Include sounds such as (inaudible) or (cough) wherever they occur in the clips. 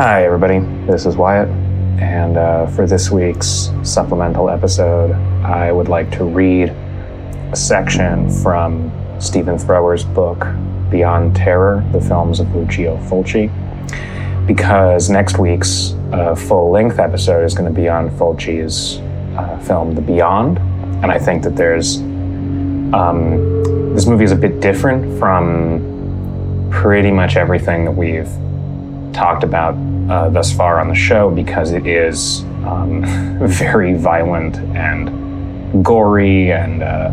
Hi, everybody. This is Wyatt. And uh, for this week's supplemental episode, I would like to read a section from Stephen Thrower's book, Beyond Terror The Films of Lucio Fulci, because next week's uh, full length episode is going to be on Fulci's uh, film, The Beyond. And I think that there's um, this movie is a bit different from pretty much everything that we've talked about uh, thus far on the show because it is um, (laughs) very violent and gory, and uh,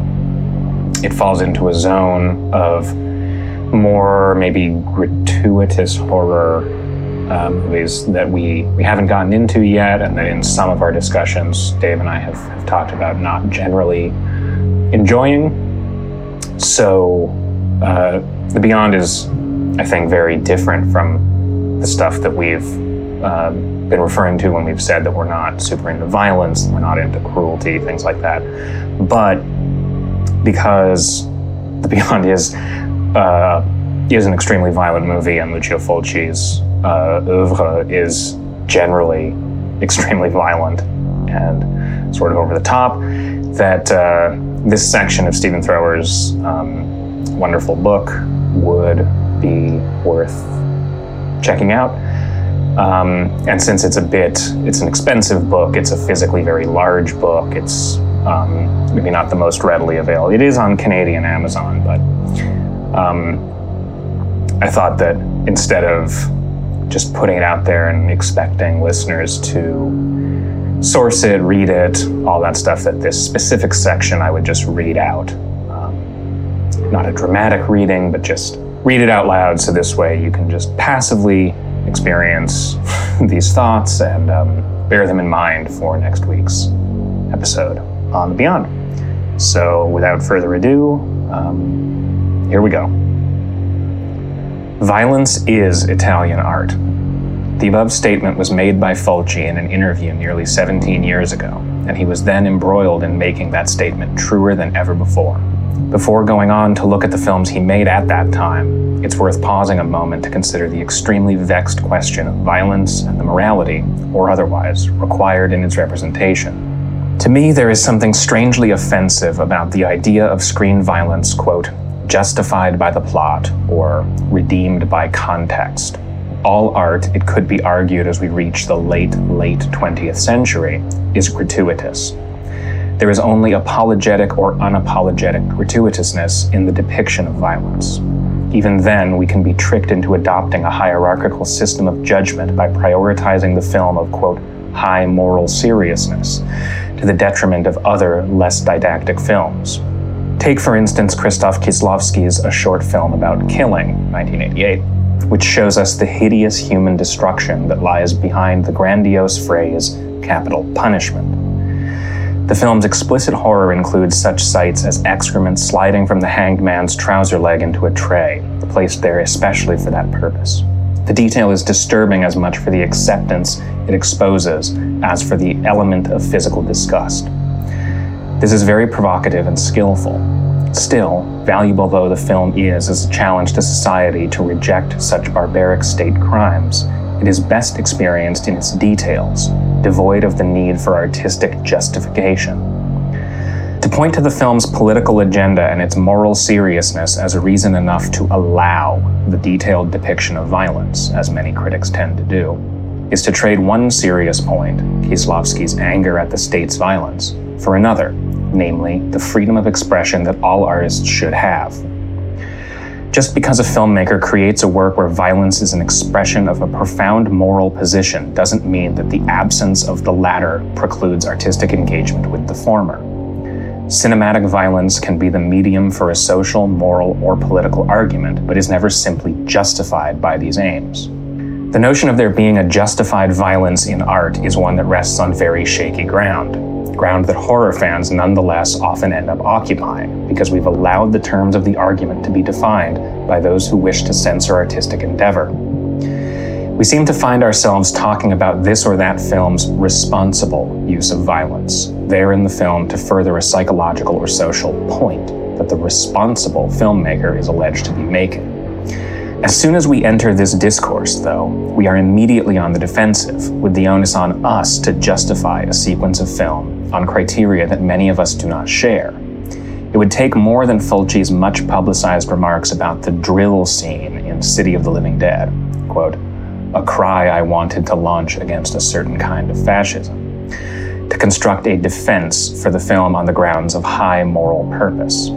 it falls into a zone of more maybe gratuitous horror uh, movies that we, we haven't gotten into yet, and that in some of our discussions, Dave and I have, have talked about not generally enjoying. So, uh, The Beyond is, I think, very different from the stuff that we've uh, been referring to when we've said that we're not super into violence, we're not into cruelty, things like that. But because The Beyond is uh, is an extremely violent movie, and Lucio Fulci's uh, oeuvre is generally extremely violent and sort of over the top, that uh, this section of Stephen Thrower's um, wonderful book would be worth checking out. Um, and since it's a bit, it's an expensive book, it's a physically very large book, it's um, maybe not the most readily available. It is on Canadian Amazon, but um, I thought that instead of just putting it out there and expecting listeners to source it, read it, all that stuff, that this specific section I would just read out. Um, not a dramatic reading, but just read it out loud so this way you can just passively experience (laughs) these thoughts and um, bear them in mind for next week's episode on the Beyond. So, without further ado, um, here we go. Violence is Italian art. The above statement was made by Fulci in an interview nearly 17 years ago, and he was then embroiled in making that statement truer than ever before. Before going on to look at the films he made at that time, it's worth pausing a moment to consider the extremely vexed question of violence and the morality, or otherwise, required in its representation. To me, there is something strangely offensive about the idea of screen violence, quote, justified by the plot or redeemed by context. All art, it could be argued as we reach the late, late 20th century, is gratuitous. There is only apologetic or unapologetic gratuitousness in the depiction of violence. Even then, we can be tricked into adopting a hierarchical system of judgment by prioritizing the film of, quote, high moral seriousness to the detriment of other, less didactic films. Take, for instance, Krzysztof Kieslowski's A Short Film About Killing, 1988, which shows us the hideous human destruction that lies behind the grandiose phrase, capital punishment. The film's explicit horror includes such sights as excrement sliding from the hanged man's trouser leg into a tray, placed there especially for that purpose. The detail is disturbing as much for the acceptance it exposes as for the element of physical disgust. This is very provocative and skillful. Still, valuable though the film is as a challenge to society to reject such barbaric state crimes, it is best experienced in its details, devoid of the need for artistic justification. To point to the film's political agenda and its moral seriousness as a reason enough to allow the detailed depiction of violence, as many critics tend to do, is to trade one serious point, Kieslowski's anger at the state's violence, for another, namely the freedom of expression that all artists should have, just because a filmmaker creates a work where violence is an expression of a profound moral position doesn't mean that the absence of the latter precludes artistic engagement with the former. Cinematic violence can be the medium for a social, moral, or political argument, but is never simply justified by these aims. The notion of there being a justified violence in art is one that rests on very shaky ground ground that horror fans nonetheless often end up occupying, because we've allowed the terms of the argument to be defined by those who wish to censor artistic endeavor. We seem to find ourselves talking about this or that film's responsible use of violence, there in the film to further a psychological or social point that the responsible filmmaker is alleged to be making. As soon as we enter this discourse, though, we are immediately on the defensive, with the onus on us to justify a sequence of film on criteria that many of us do not share. It would take more than Fulci's much publicized remarks about the drill scene in City of the Living Dead, quote, a cry I wanted to launch against a certain kind of fascism, to construct a defense for the film on the grounds of high moral purpose.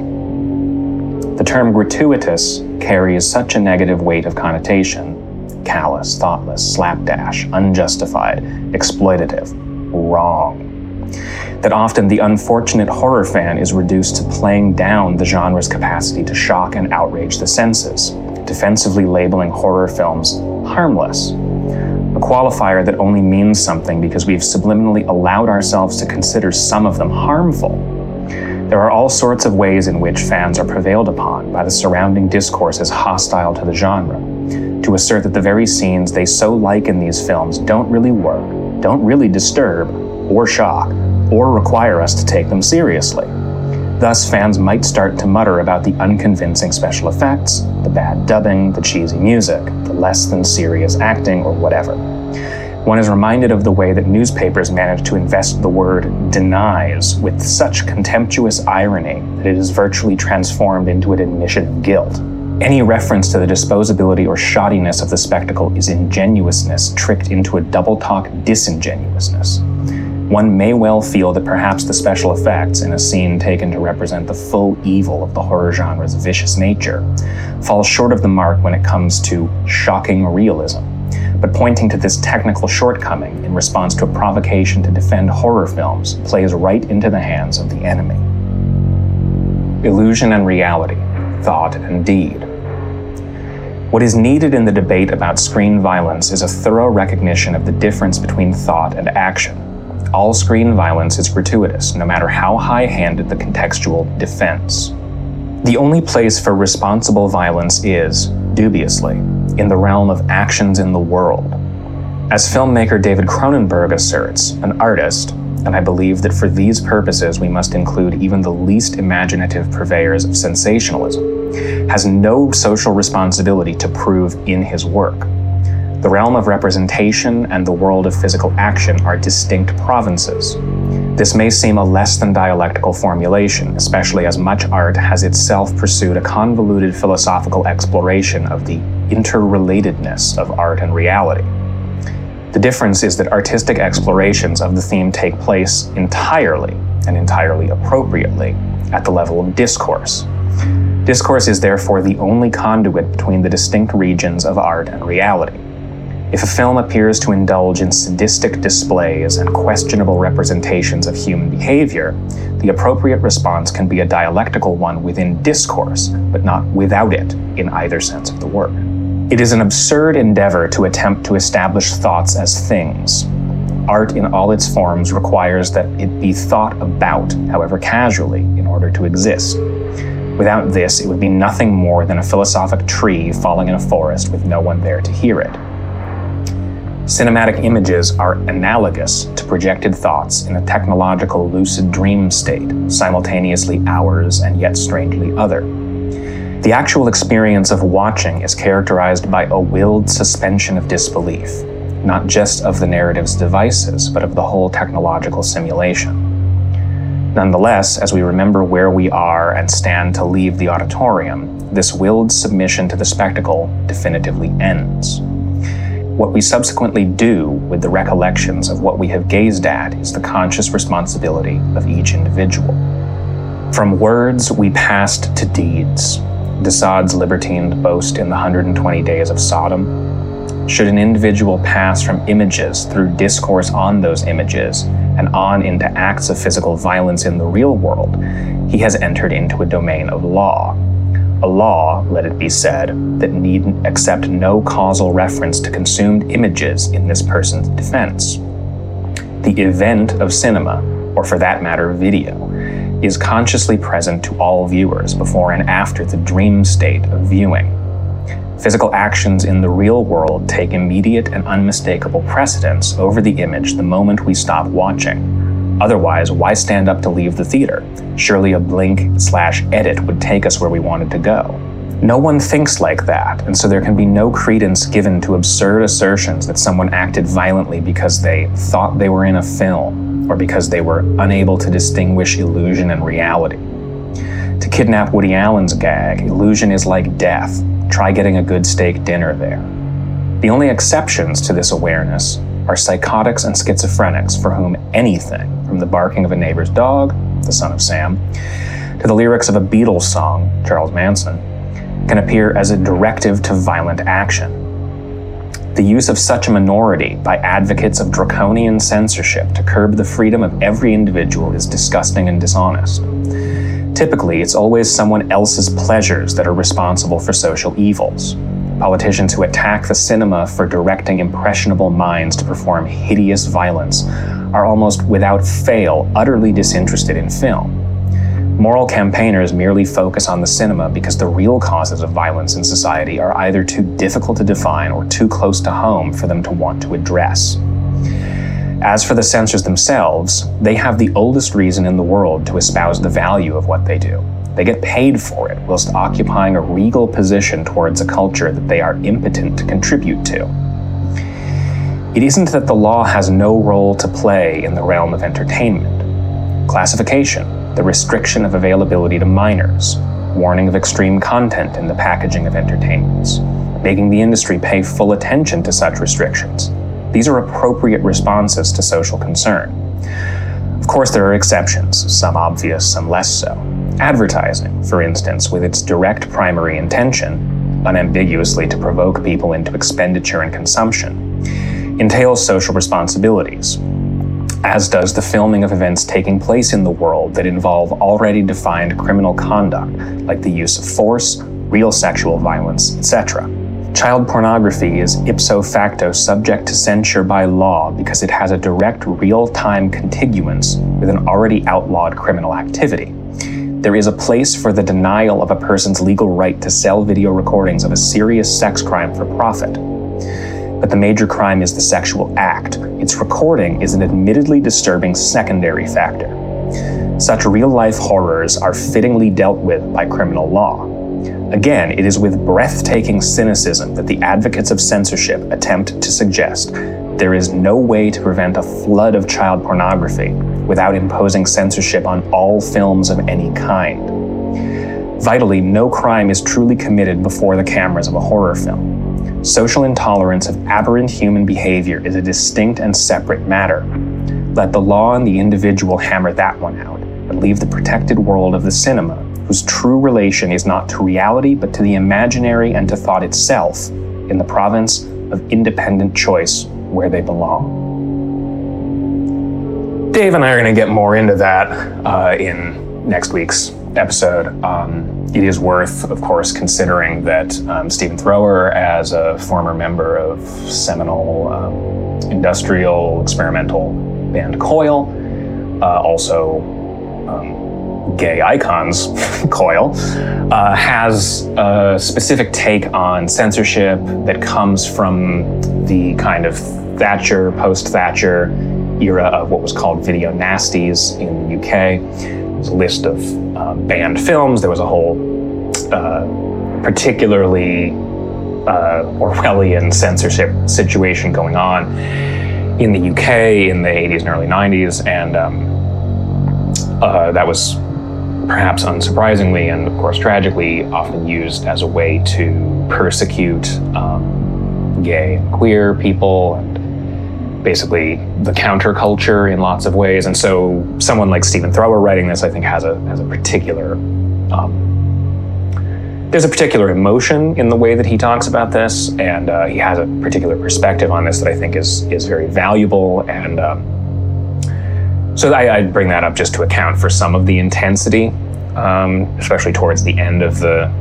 The term gratuitous carries such a negative weight of connotation. Callous, thoughtless, slapdash, unjustified, exploitative, wrong that often the unfortunate horror fan is reduced to playing down the genre's capacity to shock and outrage the senses, defensively labeling horror films harmless. A qualifier that only means something because we've subliminally allowed ourselves to consider some of them harmful there are all sorts of ways in which fans are prevailed upon by the surrounding discourse as hostile to the genre, to assert that the very scenes they so like in these films don't really work, don't really disturb, or shock, or require us to take them seriously. Thus, fans might start to mutter about the unconvincing special effects, the bad dubbing, the cheesy music, the less than serious acting, or whatever one is reminded of the way that newspapers manage to invest the word denies with such contemptuous irony that it is virtually transformed into an admission of guilt. Any reference to the disposability or shoddiness of the spectacle is ingenuousness tricked into a double talk disingenuousness. One may well feel that perhaps the special effects in a scene taken to represent the full evil of the horror genre's vicious nature fall short of the mark when it comes to shocking realism but pointing to this technical shortcoming in response to a provocation to defend horror films plays right into the hands of the enemy. Illusion and reality, thought and deed. What is needed in the debate about screen violence is a thorough recognition of the difference between thought and action. All screen violence is gratuitous, no matter how high handed the contextual defense. The only place for responsible violence is, dubiously, in the realm of actions in the world. As filmmaker David Cronenberg asserts, an artist, and I believe that for these purposes we must include even the least imaginative purveyors of sensationalism, has no social responsibility to prove in his work. The realm of representation and the world of physical action are distinct provinces. This may seem a less than dialectical formulation, especially as much art has itself pursued a convoluted philosophical exploration of the interrelatedness of art and reality. The difference is that artistic explorations of the theme take place entirely, and entirely appropriately, at the level of discourse. Discourse is therefore the only conduit between the distinct regions of art and reality. If a film appears to indulge in sadistic displays and questionable representations of human behavior, the appropriate response can be a dialectical one within discourse, but not without it in either sense of the word. It is an absurd endeavor to attempt to establish thoughts as things. Art in all its forms requires that it be thought about, however casually, in order to exist. Without this, it would be nothing more than a philosophic tree falling in a forest with no one there to hear it. Cinematic images are analogous to projected thoughts in a technological lucid dream state, simultaneously ours and yet strangely other. The actual experience of watching is characterized by a willed suspension of disbelief, not just of the narrative's devices, but of the whole technological simulation. Nonetheless, as we remember where we are and stand to leave the auditorium, this willed submission to the spectacle definitively ends. What we subsequently do with the recollections of what we have gazed at is the conscious responsibility of each individual. From words, we passed to deeds. De Sade's libertine boast in the 120 Days of Sodom. Should an individual pass from images through discourse on those images and on into acts of physical violence in the real world, he has entered into a domain of law, a law, let it be said, that need accept no causal reference to consumed images in this person's defense. The event of cinema, or for that matter, video, is consciously present to all viewers before and after the dream state of viewing. Physical actions in the real world take immediate and unmistakable precedence over the image the moment we stop watching Otherwise, why stand up to leave the theater? Surely a blink slash edit would take us where we wanted to go. No one thinks like that, and so there can be no credence given to absurd assertions that someone acted violently because they thought they were in a film or because they were unable to distinguish illusion and reality. To kidnap Woody Allen's gag, illusion is like death. Try getting a good steak dinner there. The only exceptions to this awareness are psychotics and schizophrenics for whom anything, the barking of a neighbor's dog, the son of Sam, to the lyrics of a Beatles song, Charles Manson, can appear as a directive to violent action. The use of such a minority by advocates of draconian censorship to curb the freedom of every individual is disgusting and dishonest. Typically, it's always someone else's pleasures that are responsible for social evils. Politicians who attack the cinema for directing impressionable minds to perform hideous violence are almost without fail utterly disinterested in film. Moral campaigners merely focus on the cinema because the real causes of violence in society are either too difficult to define or too close to home for them to want to address. As for the censors themselves, they have the oldest reason in the world to espouse the value of what they do. They get paid for it whilst occupying a regal position towards a culture that they are impotent to contribute to. It isn't that the law has no role to play in the realm of entertainment. Classification, the restriction of availability to minors, warning of extreme content in the packaging of entertainments, making the industry pay full attention to such restrictions. These are appropriate responses to social concern. Of course, there are exceptions, some obvious, some less so. Advertising, for instance, with its direct primary intention, unambiguously to provoke people into expenditure and consumption, entails social responsibilities, as does the filming of events taking place in the world that involve already defined criminal conduct, like the use of force, real sexual violence, etc. Child pornography is ipso facto subject to censure by law because it has a direct real time contiguence with an already outlawed criminal activity. There is a place for the denial of a person's legal right to sell video recordings of a serious sex crime for profit but the major crime is the sexual act. Its recording is an admittedly disturbing secondary factor. Such real life horrors are fittingly dealt with by criminal law. Again, it is with breathtaking cynicism that the advocates of censorship attempt to suggest there is no way to prevent a flood of child pornography without imposing censorship on all films of any kind. Vitally, no crime is truly committed before the cameras of a horror film. Social intolerance of aberrant human behavior is a distinct and separate matter. Let the law and the individual hammer that one out, and leave the protected world of the cinema, whose true relation is not to reality but to the imaginary and to thought itself, in the province of independent choice where they belong. Dave and I are going to get more into that uh, in next week's episode. Um, it is worth, of course, considering that um, Stephen Thrower, as a former member of seminal um, industrial experimental band Coil, uh, also um, gay icons (laughs) Coil, uh, has a specific take on censorship that comes from the kind of Thatcher, post Thatcher era of what was called video nasties in the UK was a list of uh, banned films. There was a whole uh, particularly uh, Orwellian censorship situation going on in the UK in the 80s and early 90s, and um, uh, that was perhaps unsurprisingly and of course tragically often used as a way to persecute um, gay and queer people and basically the counterculture in lots of ways. And so someone like Stephen Thrower writing this, I think, has a has a particular um, there's a particular emotion in the way that he talks about this, and uh, he has a particular perspective on this that I think is is very valuable. And um, so I, I bring that up just to account for some of the intensity, um, especially towards the end of the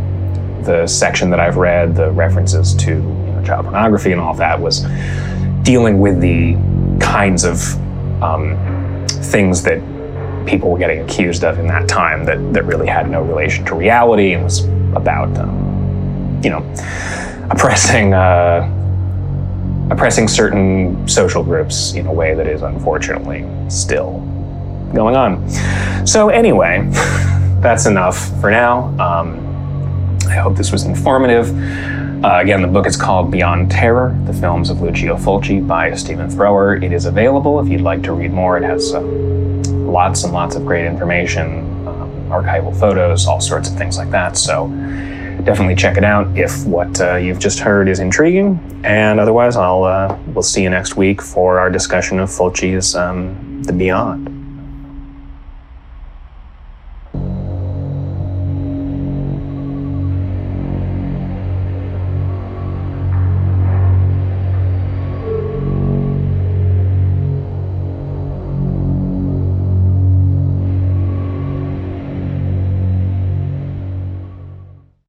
the section that I've read, the references to child pornography and all that was dealing with the kinds of um, things that people were getting accused of in that time that, that really had no relation to reality and was about, um, you know, oppressing, uh, oppressing certain social groups in a way that is unfortunately still going on. So anyway, (laughs) that's enough for now. Um, I hope this was informative. Uh, again, the book is called Beyond Terror The Films of Lucio Fulci by Stephen Thrower. It is available if you'd like to read more. It has uh, lots and lots of great information, um, archival photos, all sorts of things like that. So definitely check it out if what uh, you've just heard is intriguing. And otherwise, I'll uh, we'll see you next week for our discussion of Fulci's um, The Beyond.